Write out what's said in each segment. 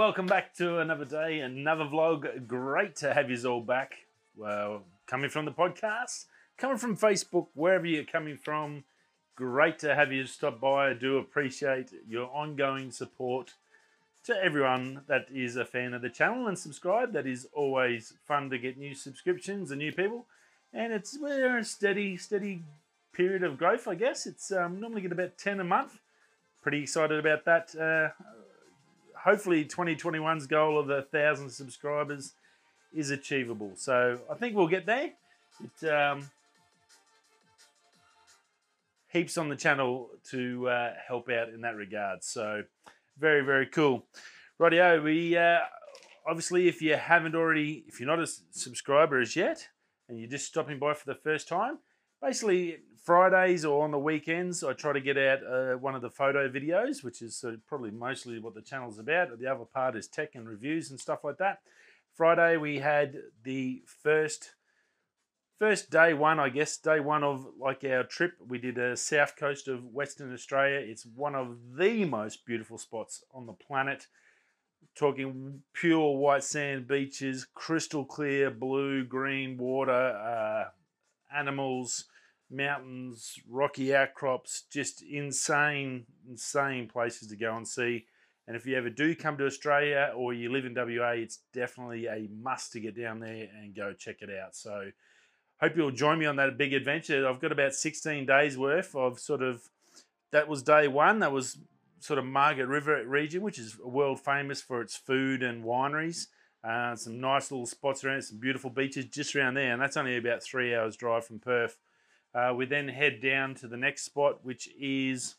welcome back to another day, another vlog. Great to have you all back. Well, coming from the podcast, coming from Facebook, wherever you're coming from, great to have you stop by. I do appreciate your ongoing support. To everyone that is a fan of the channel and subscribe, that is always fun to get new subscriptions and new people. And it's we're a steady, steady period of growth, I guess. It's um, normally get about 10 a month. Pretty excited about that. Uh, hopefully 2021's goal of a thousand subscribers is achievable. So I think we'll get there. It um, heaps on the channel to uh, help out in that regard. So very very cool. Rightio, we uh, obviously if you haven't already, if you're not a subscriber as yet, and you're just stopping by for the first time, basically Fridays or on the weekends, I try to get out uh, one of the photo videos, which is uh, probably mostly what the channel's about. The other part is tech and reviews and stuff like that. Friday we had the first first day one, I guess, day one of like our trip. We did a south coast of Western Australia. It's one of the most beautiful spots on the planet. Talking pure white sand beaches, crystal clear blue green water, uh, animals mountains, rocky outcrops, just insane, insane places to go and see. And if you ever do come to Australia or you live in WA, it's definitely a must to get down there and go check it out. So, hope you'll join me on that big adventure. I've got about 16 days worth of sort of that was day one. That was sort of Margaret River region, which is world famous for its food and wineries. Uh, some nice little spots around, some beautiful beaches just around there, and that's only about three hours drive from Perth. Uh, we then head down to the next spot, which is,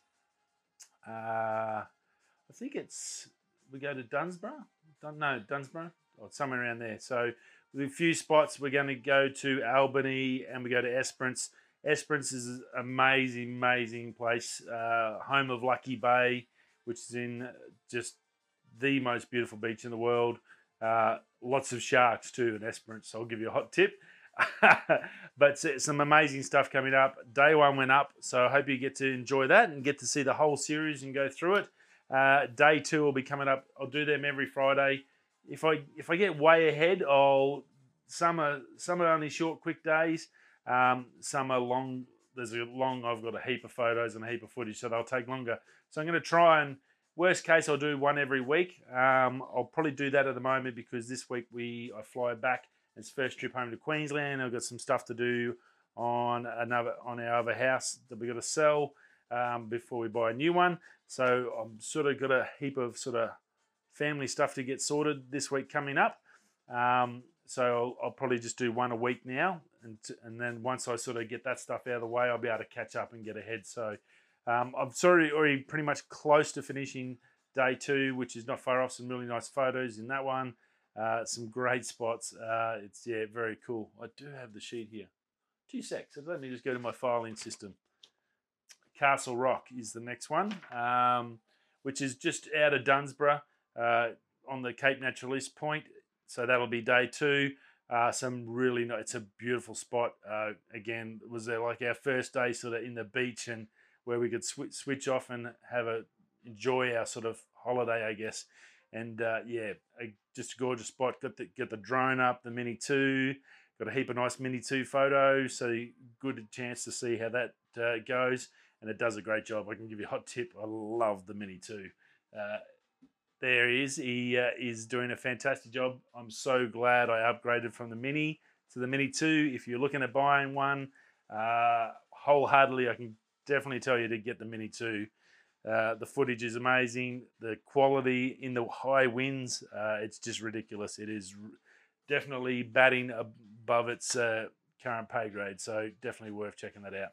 uh, I think it's, we go to Dunsborough? Dun, no, Dunsborough? Or somewhere around there. So, with a few spots, we're going to go to Albany and we go to Esperance. Esperance is an amazing, amazing place, uh, home of Lucky Bay, which is in just the most beautiful beach in the world. Uh, lots of sharks too in Esperance. So I'll give you a hot tip. but some amazing stuff coming up. Day one went up, so I hope you get to enjoy that and get to see the whole series and go through it. Uh, day two will be coming up. I'll do them every Friday. If I if I get way ahead, I'll some are some are only short, quick days. Um, some are long. There's a long. I've got a heap of photos and a heap of footage, so they'll take longer. So I'm going to try and worst case I'll do one every week. Um, I'll probably do that at the moment because this week we I fly back it's first trip home to Queensland. I've got some stuff to do on another on our other house that we got to sell um, before we buy a new one. So I'm sort of got a heap of sort of family stuff to get sorted this week coming up. Um, so I'll, I'll, probably just do one a week now, and and then once I sort of get that stuff out of the way, I'll be able to catch up and get ahead. So um, I'm sorry, already pretty much close to finishing day two, which is not far off. Some really nice photos in that one. Uh, some great spots. Uh, it's yeah, very cool. I do have the sheet here. Two secs. Let me just go to my filing system. Castle Rock is the next one, um, which is just out of Dunsborough uh, on the Cape Naturaliste Point. So that'll be day two. Uh, some really nice. It's a beautiful spot. Uh, again, was there like our first day sort of in the beach and where we could sw- switch off and have a enjoy our sort of holiday, I guess. And uh, yeah, a, just a gorgeous spot. Got the get the drone up, the Mini Two. Got a heap of nice Mini Two photos, so good chance to see how that uh, goes. And it does a great job. I can give you a hot tip. I love the Mini Two. Uh, there he is. He uh, is doing a fantastic job. I'm so glad I upgraded from the Mini to the Mini 2. If you're looking at buying one, uh, wholeheartedly, I can definitely tell you to get the Mini 2. Uh, the footage is amazing. The quality in the high winds, uh, it's just ridiculous. It is definitely batting above its uh, current pay grade. So definitely worth checking that out.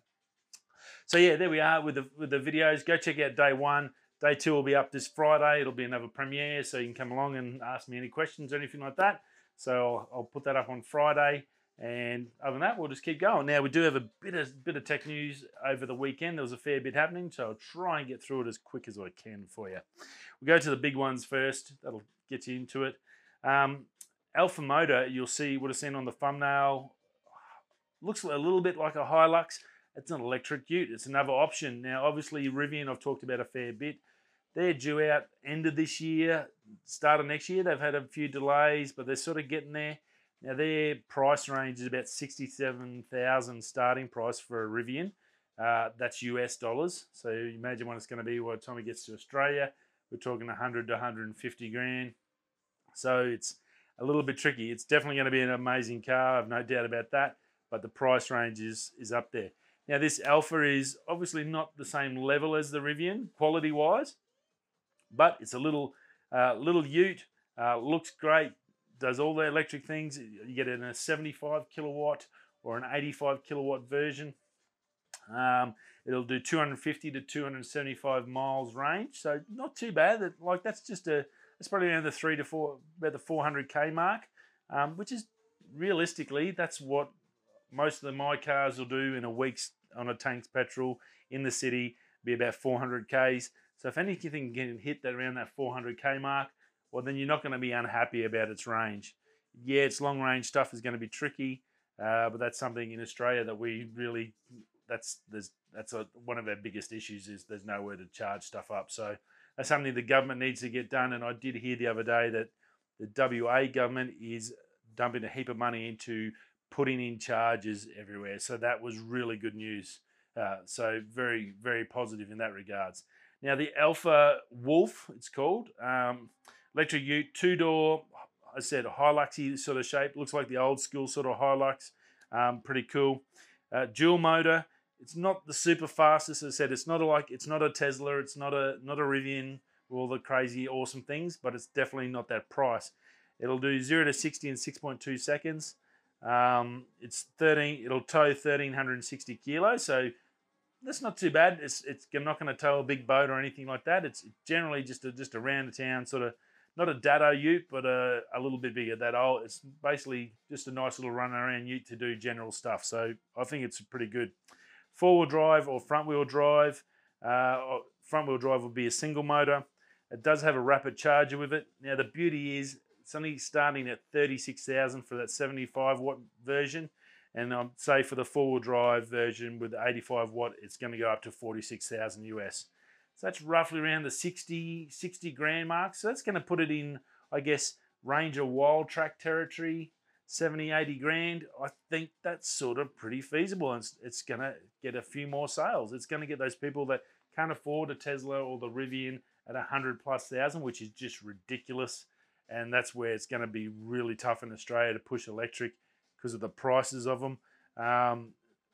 So yeah, there we are with the with the videos. Go check out day one. Day two will be up this Friday. It'll be another premiere, so you can come along and ask me any questions or anything like that. So I'll, I'll put that up on Friday. And other than that, we'll just keep going. Now we do have a bit of bit of tech news over the weekend. There was a fair bit happening, so I'll try and get through it as quick as I can for you. We'll go to the big ones first. That'll get you into it. Um, Alpha Motor, you'll see would have seen on the thumbnail. Looks a little bit like a Hilux. It's an electric ute. It's another option. Now, obviously, Rivian I've talked about a fair bit. they're due out end of this year, start of next year. They've had a few delays, but they're sort of getting there. Now their price range is about sixty-seven thousand starting price for a Rivian. Uh, that's US dollars. So you imagine what it's going to be by the time it gets to Australia. We're talking 100 to 150 grand. So it's a little bit tricky. It's definitely going to be an amazing car. I've no doubt about that. But the price range is is up there. Now this Alpha is obviously not the same level as the Rivian quality wise, but it's a little uh, little Ute. Uh, looks great. Does all the electric things. You get it in a 75 kilowatt or an 85 kilowatt version. Um, it'll do 250 to 275 miles range, so not too bad. That like that's just a it's probably around the three to four about the 400k mark, um, which is realistically that's what most of the my cars will do in a week's on a tank's petrol in the city, be about 400 k's. So if anything can hit that around that 400k mark, well then you're not going to be unhappy about its range. Yeah, its long range stuff is going to be tricky, uh, but that's something in Australia that we really that's there's that's a, one of our biggest issues is there's nowhere to charge stuff up. So that's something the government needs to get done. And I did hear the other day that the WA government is dumping a heap of money into putting in charges everywhere. So that was really good news. Uh, so very very positive in that regards. Now the Alpha Wolf, it's called um, electric Ute, two door. I said a Hiluxy sort of shape, looks like the old school sort of Hilux. Um, pretty cool. Uh, dual motor it's not the super fastest. As I said, it's not a, like it's not a Tesla. It's not a not a Rivian. All the crazy awesome things, but it's definitely not that price. It'll do zero to sixty in six point two seconds. Um, it's thirteen. It'll tow thirteen hundred and sixty kilos. So that's not too bad. It's it's I'm not going to tow a big boat or anything like that. It's generally just a just around the town sort of not a Dado Ute, but a, a little bit bigger. That old. It's basically just a nice little run around Ute to do general stuff. So I think it's pretty good four wheel drive or front wheel drive. Uh, front wheel drive would be a single motor. It does have a rapid charger with it. Now the beauty is it's only starting at 36,000 for that 75 watt version. And I'd say for the four wheel drive version with the 85 watt, it's going to go up to 46,000 US. So that's roughly around the 60, 60 grand mark. So that's going to put it in, I guess, Ranger Wildtrak territory 70, 80 grand, I think that's sort of pretty feasible. And it's, it's going to get a few more sales. It's going to get those people that can't afford a Tesla or the Rivian at 100 plus thousand, which is just ridiculous. And that's where it's going to be really tough in Australia to push electric because of the prices of them. Um,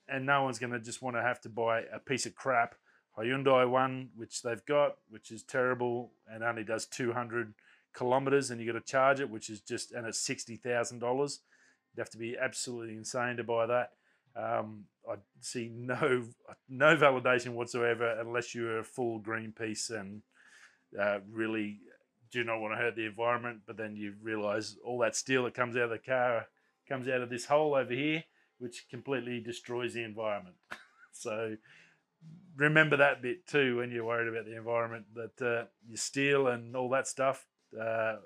and no one's going to just want to have to buy a piece of crap Hyundai one, which they've got, which is terrible and only does 200 kilometers and you got to charge it, which is just and it's sixty thousand dollars. You'd have to be absolutely insane to buy that. Um, I see no no validation whatsoever unless you're a full Greenpeace and uh, really do not want to hurt the environment. But then you realise all that steel that comes out of the car comes out of this hole over here, which completely destroys the environment. so remember that bit too when you're worried about the environment that uh, your steel and all that stuff uh,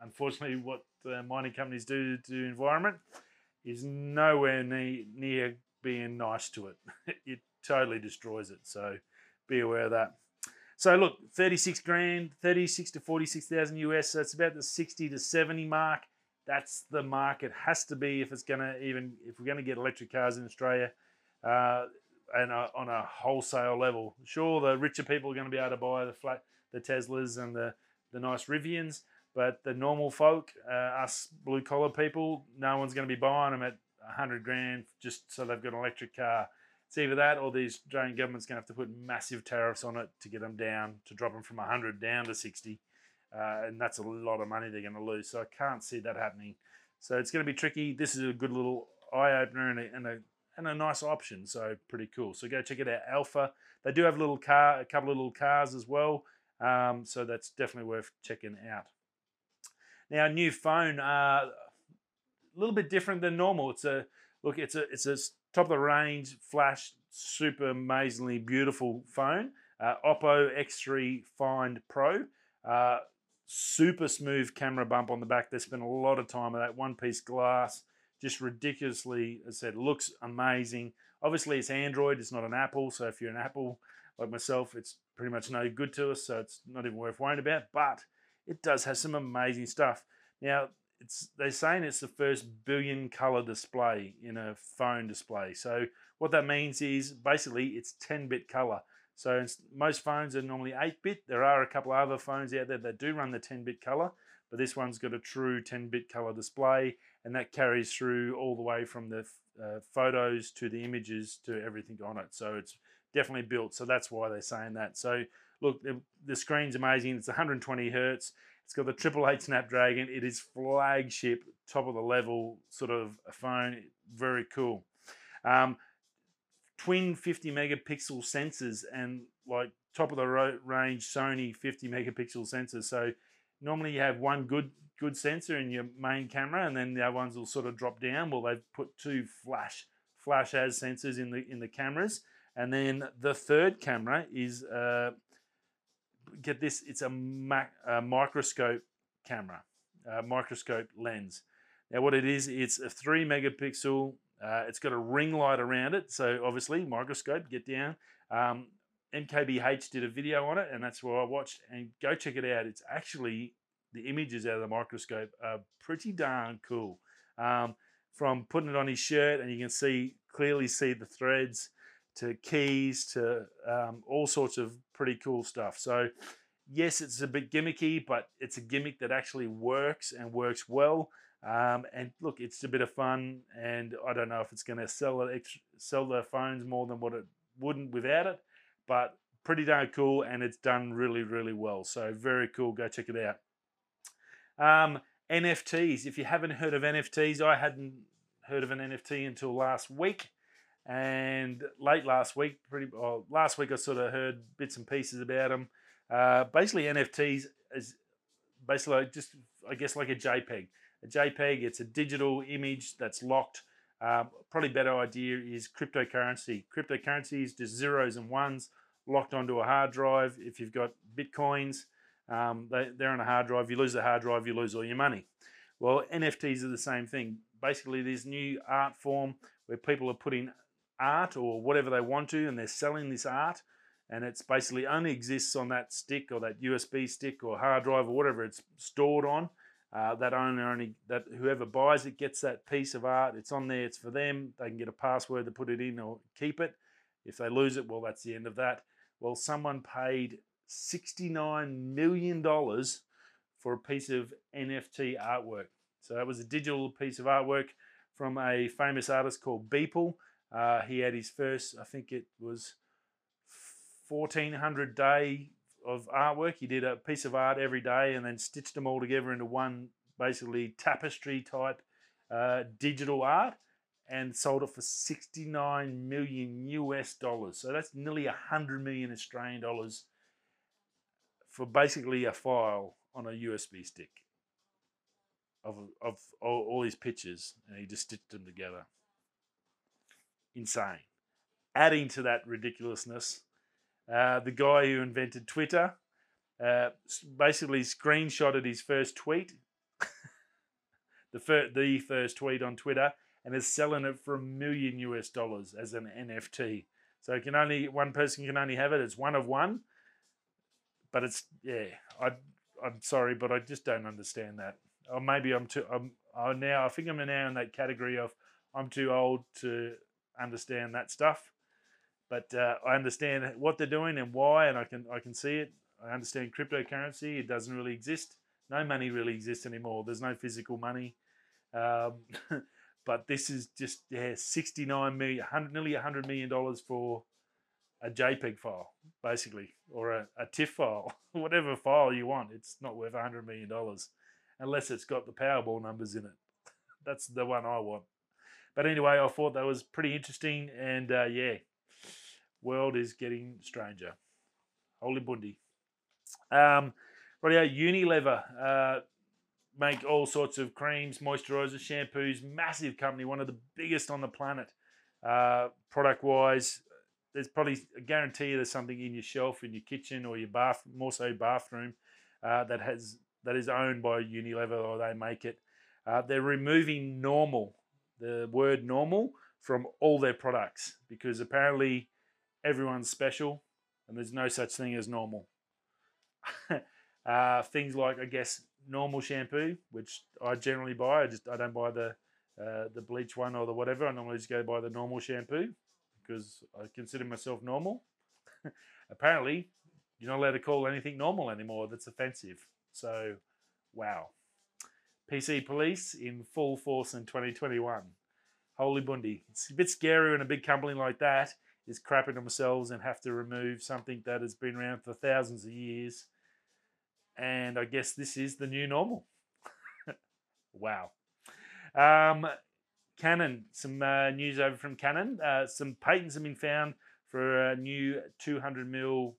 unfortunately, what uh, mining companies do to the environment is nowhere near, near being nice to it. it totally destroys it. So be aware of that. So look, 36 grand, 36 to 46,000 US. So it's about the 60 to 70 mark. That's the mark it has to be if it's to even, if we're going to get electric cars in Australia uh, and on a wholesale level. Sure, the richer people are going to be able to buy the flat, the Teslas and the the nice Rivians. But the normal folk, uh, us blue collar people, no one's going to be buying them at 100 grand just so they've got an electric car. It's either that or the Australian government's going to have to put massive tariffs on it to get them down, to drop them from 100 down to 60. Uh, and that's a lot of money they're going to lose. So I can't see that happening. So it's going to be tricky. This is a good little eye opener and a, and a and a nice option. So pretty cool. So go check it out. Alpha. They do have a little car, a couple of little cars as well. Um, so that's definitely worth checking out. Now, new phone, uh, a little bit different than normal. It's a look. It's a it's a top of the range, flash, super amazingly beautiful phone. Uh, Oppo X3 Find Pro. Uh, super smooth camera bump on the back. They spent a lot of time on that one piece glass. Just ridiculously, as I said, looks amazing. Obviously, it's Android. It's not an Apple. So if you're an Apple like myself, it's pretty much no good to us, so it's not even worth worrying about. But it does have some amazing stuff. Now, it's they're saying it's the first billion color display in a phone display. So what that means is basically it's 10-bit color. So most phones are normally 8-bit. There are a couple of other phones out there that do run the 10-bit color, but this one's got a true 10-bit color display, and that carries through all the way from the uh, photos to the images to everything on it. So it's definitely built. So that's why they're saying that. So look, the, the screen's amazing. It's 120 hertz. It's got the triple eight Snapdragon. It is flagship, top of the level sort of phone. Very cool. Um, twin 50 megapixel sensors and like top of the range Sony 50 megapixel sensors. So normally you have one good good sensor in your main camera, and then the other ones will sort of drop down. Well, they've put two flash flash as sensors in the in the cameras, and then the third camera is uh, get this, it's a, mac, a microscope camera, a microscope lens. Now, what it is, it's a three megapixel. Uh, it's got a ring light around it, so obviously microscope. Get down. Um, MKBH did a video on it, and that's where I watched. And go check it out. It's actually the images out of the microscope are pretty darn cool. Um, from putting it on his shirt, and you can see clearly see the threads to keys to um, all sorts of pretty cool stuff. So, yes, it's a bit gimmicky, but it's a gimmick that actually works and works well. Um, and look, it's a bit of fun, and I don't know if it's going to sell it sell the phones more than what it wouldn't without it, but pretty darn cool, and it's done really, really well. So very cool. Go check it out. Um, NFTs. If you haven't heard of NFTs, I hadn't heard of an NFT until last week and late last week, pretty well, last week I sort of heard bits and pieces about them. Uh, basically, NFTs is basically just I guess like a JPEG. A JPEG, it's a digital image that's locked. Um, probably better idea is cryptocurrency. Cryptocurrency is just zeros and ones locked onto a hard drive. If you've got bitcoins, um, they, they're on a hard drive. You lose the hard drive, you lose all your money. Well, NFTs are the same thing. Basically, this new art form where people are putting art or whatever they want to, and they're selling this art, and it's basically only exists on that stick or that USB stick or hard drive or whatever it's stored on. Uh, that owner only that whoever buys it gets that piece of art. It's on there. It's for them. They can get a password to put it in or keep it. If they lose it, well, that's the end of that. Well, someone paid $69 million for a piece of NFT artwork. So that was a digital piece of artwork from a famous artist called Beeple. Uh, he had his first, I think it was 1400 day of artwork. He did a piece of art every day and then stitched them all together into one basically tapestry type uh, digital art and sold it for 69 million US dollars. So that's nearly 100 million Australian dollars for basically a file on a USB stick of, of all, all his pictures and he just stitched them together insane. Adding to that ridiculousness, uh, the guy who invented Twitter uh, basically screenshotted his first tweet, the, fir- the first tweet on Twitter, and is selling it for a million US dollars as an NFT. So it can only one person can only have it. It's one of one, but it's yeah. I I'm sorry, but I just don't understand that. Or maybe I'm too. I'm I now. I think I'm now in that category of I'm too old to understand that stuff, but uh, I understand what they're doing and why, and I can I can see it. I understand cryptocurrency; it doesn't really exist. No money really exists anymore. There's no physical money. Um, but this is just yeah, 69 million, 100, nearly 100 million dollars for a JPEG file, basically, or a, a TIFF file, whatever file you want. It's not worth 100 million dollars unless it's got the Powerball numbers in it. That's the one I want. But anyway, I thought that was pretty interesting, and uh, yeah, world is getting stranger. Holy bundy. Um, right Unilever uh, make all sorts of creams, moisturizers, shampoos. Massive company, one of the biggest on the planet. Uh, product wise, there's probably a guarantee there's something in your shelf in your kitchen or your bath, more so bathroom, uh, that has that is owned by Unilever or they make it. Uh, they're removing normal the word normal from all their products because apparently everyone's special and there's no such thing as normal. uh, things like, I guess, normal shampoo, which I generally buy. I just I don't buy the uh, the bleach one or the whatever. I normally just go buy the normal shampoo because I consider myself normal. Apparently, you're not allowed to call anything normal anymore. That's offensive. So, wow. PC police in full force in 2021. Holy bundy. It's a bit scary when a big company like that is crapping themselves and have to remove something that has been around for thousands of years. And I guess this is the new normal. wow. Um, Canon, some uh, news over from Canon. Uh, some patents have been found for a new 200mm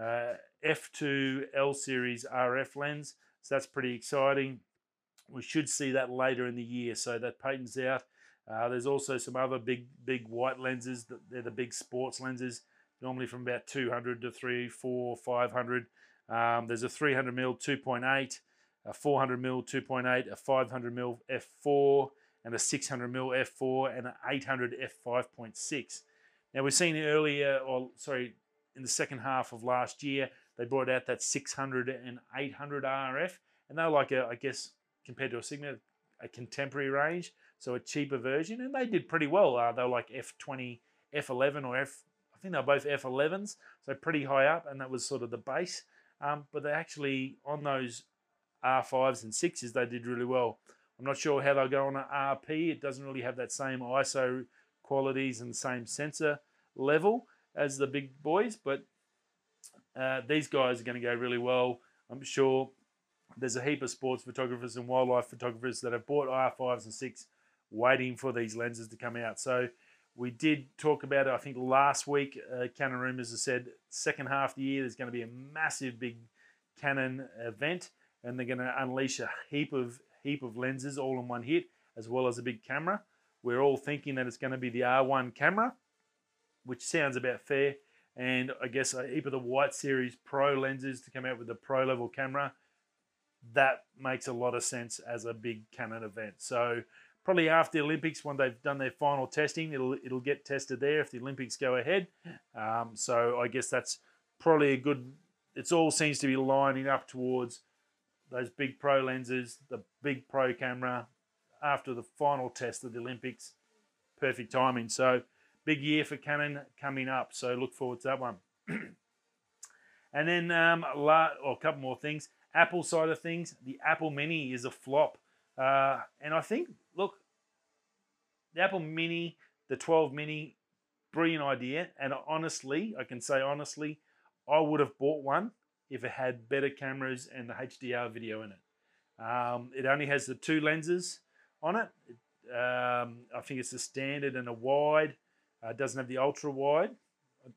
uh, f2 L series RF lens. So that's pretty exciting. We should see that later in the year. So that patent's out. Uh, there's also some other big, big white lenses. They're the big sports lenses, normally from about 200 to 3, 4, 500. Um, there's a 300 mm 2.8, a 400 mm 2.8, a 500 mm f4, and a 600 mm f4, and an 800 f5.6. Now we've seen earlier, or sorry, in the second half of last year, they brought out that 600 and 800 RF, and they're like a, I guess, compared to a Sigma, a contemporary range, so a cheaper version, and they did pretty well. Uh, they were like F20, F11, or F, I think they're both F11s, so pretty high up, and that was sort of the base. Um, but they actually on those R5s and 6s, they did really well. I'm not sure how they'll go on an RP. It doesn't really have that same ISO qualities and same sensor level as the big boys, but uh, these guys are going to go really well. I'm sure there's a heap of sports photographers and wildlife photographers that have bought R5s and 6 waiting for these lenses to come out. So we did talk about it, I think, last week. Uh, Canon Rumors has said second half of the year there's going to be a massive big Canon event and they're going to unleash a heap of heap of lenses all in one hit as well as a big camera. We're all thinking that it's going to be the R1 camera, which sounds about fair. And I guess a heap of the White Series Pro lenses to come out with the pro level camera. That makes a lot of sense as a big Canon event. So probably after the Olympics, when they've done their final testing, it'll it'll get tested there if the Olympics go ahead. Um, so I guess that's probably a good. It's all seems to be lining up towards those big pro lenses, the big pro camera, after the final test of the Olympics. Perfect timing. So big year for Canon coming up. So look forward to that one. and then um, la- or a couple more things. Apple side of things, the Apple Mini is a flop. Uh, and I think, look, the Apple Mini, the 12 Mini, brilliant idea. And honestly, I can say honestly, I would have bought one if it had better cameras and the HDR video in it. Um, it only has the two lenses on it. Um, I think it's a standard and a wide. Uh, doesn't have the ultra wide.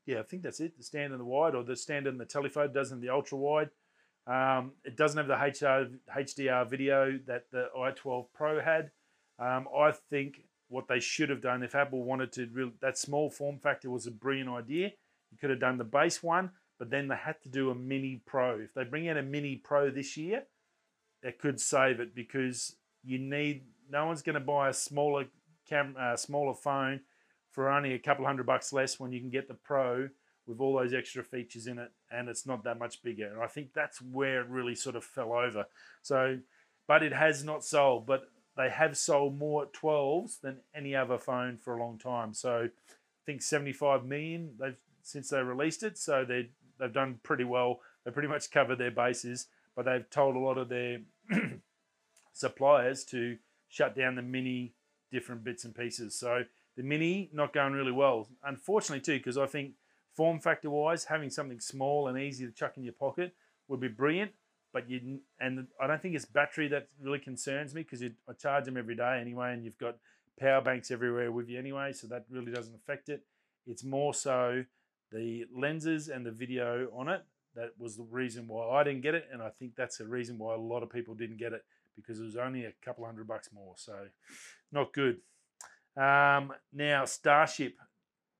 Yeah, I think that's it. The standard and the wide, or the standard and the telephoto doesn't have the ultra wide. Um, it doesn't have the HDR, HDR video that the i12 Pro had. Um, I think what they should have done if Apple wanted to, really, that small form factor was a brilliant idea. You could have done the base one, but then they had to do a Mini Pro. If they bring out a Mini Pro this year, it could save it because you need no one's going to buy a smaller cam, uh, smaller phone for only a couple hundred bucks less when you can get the Pro with all those extra features in it, and it's not that much bigger. And I think that's where it really sort of fell over. So, but it has not sold, but they have sold more 12s than any other phone for a long time. So, I think 75 million they've since they released it. So they they've done pretty well. They pretty much covered their bases, but they've told a lot of their suppliers to shut down the mini different bits and pieces. So the mini not going really well, unfortunately too, because I think form factor wise, having something small and easy to chuck in your pocket would be brilliant. But you and I don't think it's battery that really concerns me because I charge them every day anyway, and you've got power banks everywhere with you anyway, so that really doesn't affect it. It's more so the lenses and the video on it that was the reason why I didn't get it, and I think that's the reason why a lot of people didn't get it because it was only a couple hundred bucks more. So not good. Um, now, Starship.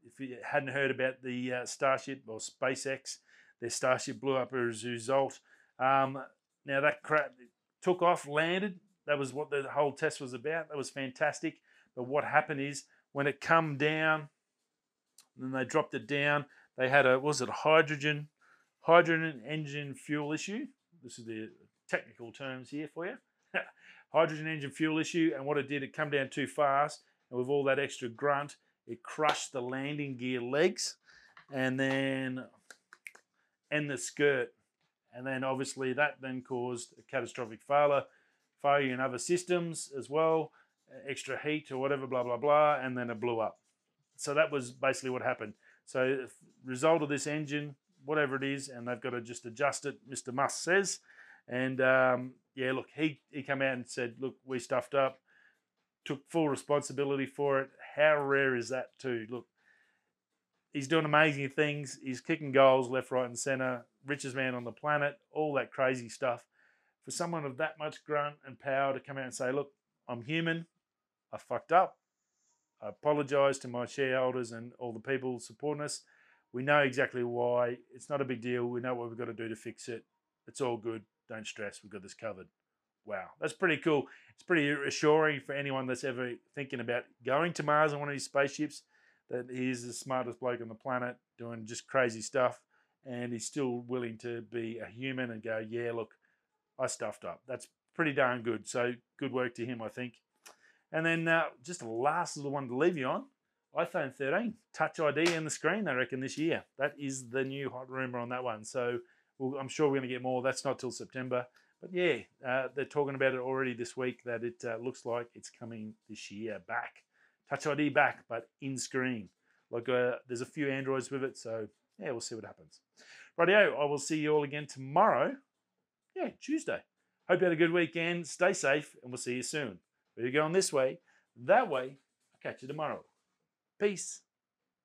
If you hadn't heard about the uh, Starship or SpaceX, their Starship blew up as a result. Um, now, that crap took off, landed. That was what the whole test was about. That was fantastic. But what happened is when it come down, then they dropped it down, they had a was it a hydrogen hydrogen engine fuel issue. This is the technical terms here for you. hydrogen engine fuel issue, and what it did, it come down too fast, and with all that extra grunt, it crushed the landing gear legs, and then and the skirt, and then obviously that then caused a catastrophic failure, failure in other systems as well, extra heat or whatever, blah blah blah, and then it blew up. So that was basically what happened. So result of this engine, whatever it is, and they've got to just adjust it. Mr. Musk says, and um, yeah, look, he he came out and said, look, we stuffed up, took full responsibility for it. How rare is that too? Look, he's doing amazing things. He's kicking goals left, right, and centre. Richest man on the planet. All that crazy stuff. For someone of that much grunt and power to come out and say, look, I'm human. I fucked up. I apologise to my shareholders and all the people supporting us. We know exactly why. It's not a big deal. We know what we've got to do to fix it. It's all good. Don't stress. We've got this covered. Wow, that's pretty cool. It's pretty reassuring for anyone that's ever thinking about going to Mars on one of these spaceships that he's the smartest bloke on the planet doing just crazy stuff and he's still willing to be a human and go, yeah, look, I stuffed up. That's pretty darn good. So good work to him, I think. And then uh, just the last little one to leave you on iPhone 13, Touch ID in the screen, I reckon, this year. That is the new hot rumor on that one. So we'll, I'm sure we're going to get more. That's not till September. But yeah, uh, they're talking about it already this week that it uh, looks like it's coming this year back. Touch ID back, but in screen. Like uh, there's a few Androids with it, so yeah, we'll see what happens. Rightio, I will see you all again tomorrow. Yeah, Tuesday. Hope you had a good weekend. Stay safe, and we'll see you soon. Whether you're going this way, that way, I'll catch you tomorrow. Peace.